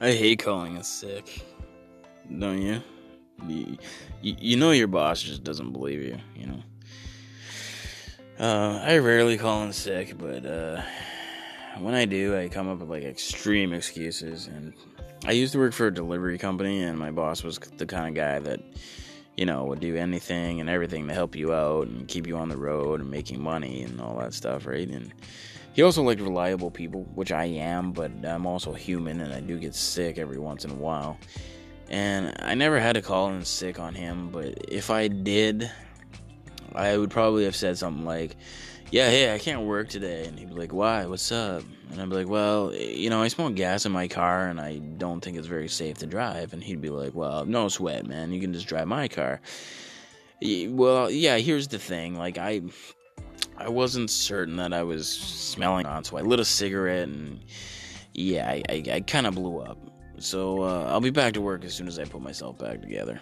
I hate calling it sick. Don't you? You, you know your boss just doesn't believe you, you know. Uh, I rarely call in sick, but uh, when I do, I come up with like extreme excuses. And I used to work for a delivery company, and my boss was the kind of guy that, you know, would do anything and everything to help you out and keep you on the road and making money and all that stuff, right? And he also liked reliable people, which I am, but I'm also human and I do get sick every once in a while. And I never had to call in sick on him, but if I did, I would probably have said something like, Yeah, hey, I can't work today. And he'd be like, Why? What's up? And I'd be like, Well, you know, I smoke gas in my car and I don't think it's very safe to drive. And he'd be like, Well, no sweat, man. You can just drive my car. Well, yeah, here's the thing. Like, I I wasn't certain that I was smelling on, so I lit a cigarette and yeah, I, I, I kind of blew up. So uh, I'll be back to work as soon as I put myself back together.